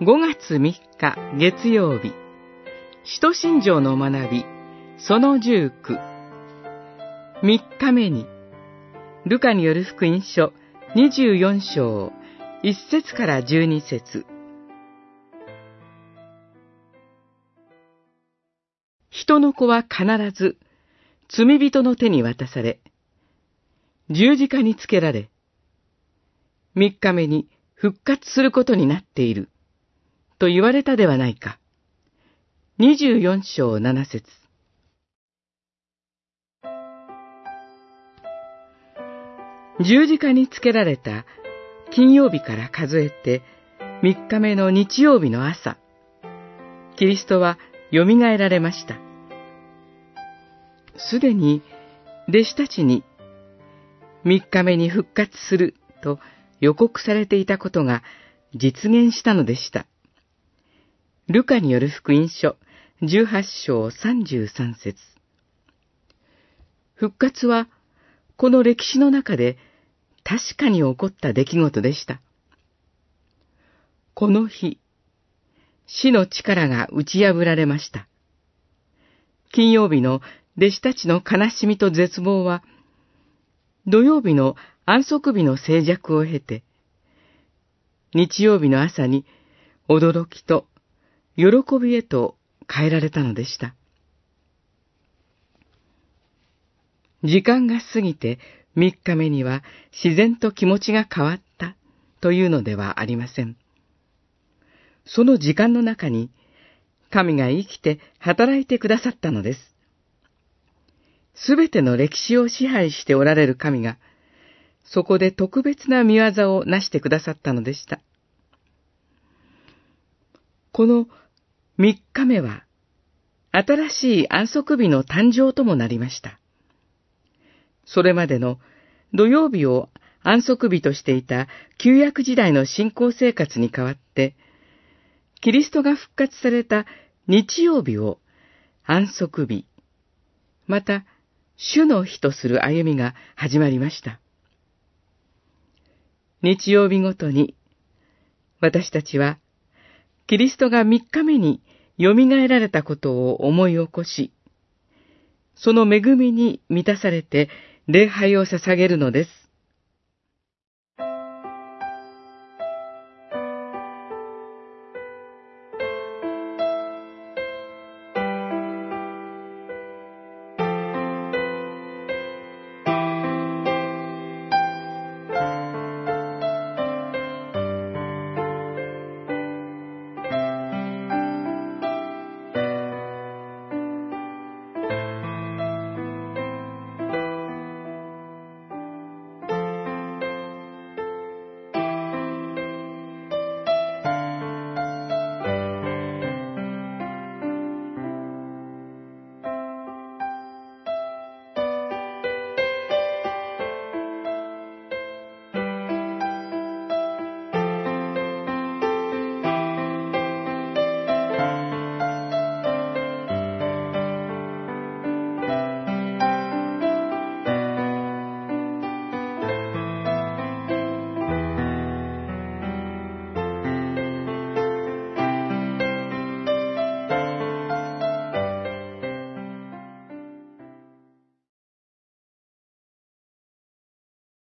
5月3日月曜日、使徒信条の学び、その19、3日目に、ルカによる福音書24章、1節から12節。人の子は必ず罪人の手に渡され、十字架につけられ、三日目に復活することになっている、と言われたではないか。二十四章七節十字架につけられた金曜日から数えて三日目の日曜日の朝、キリストは蘇られました。すでに弟子たちに三日目に復活すると予告されていたことが実現したのでした。ルカによる福音書18章33節復活はこの歴史の中で確かに起こった出来事でした。この日、死の力が打ち破られました。金曜日の弟子たちの悲しみと絶望は、土曜日の安息日の静寂を経て、日曜日の朝に驚きと喜びへと変えられたのでした。時間が過ぎて三日目には自然と気持ちが変わったというのではありません。その時間の中に神が生きて働いてくださったのです。すべての歴史を支配しておられる神が、そこで特別な見業をなしてくださったのでした。この三日目は、新しい安息日の誕生ともなりました。それまでの土曜日を安息日としていた旧約時代の信仰生活に代わって、キリストが復活された日曜日を安息日、また主の日とする歩みが始まりました。日曜日ごとに、私たちは、キリストが三日目によみがえられたことを思い起こし、その恵みに満たされて礼拝を捧げるのです。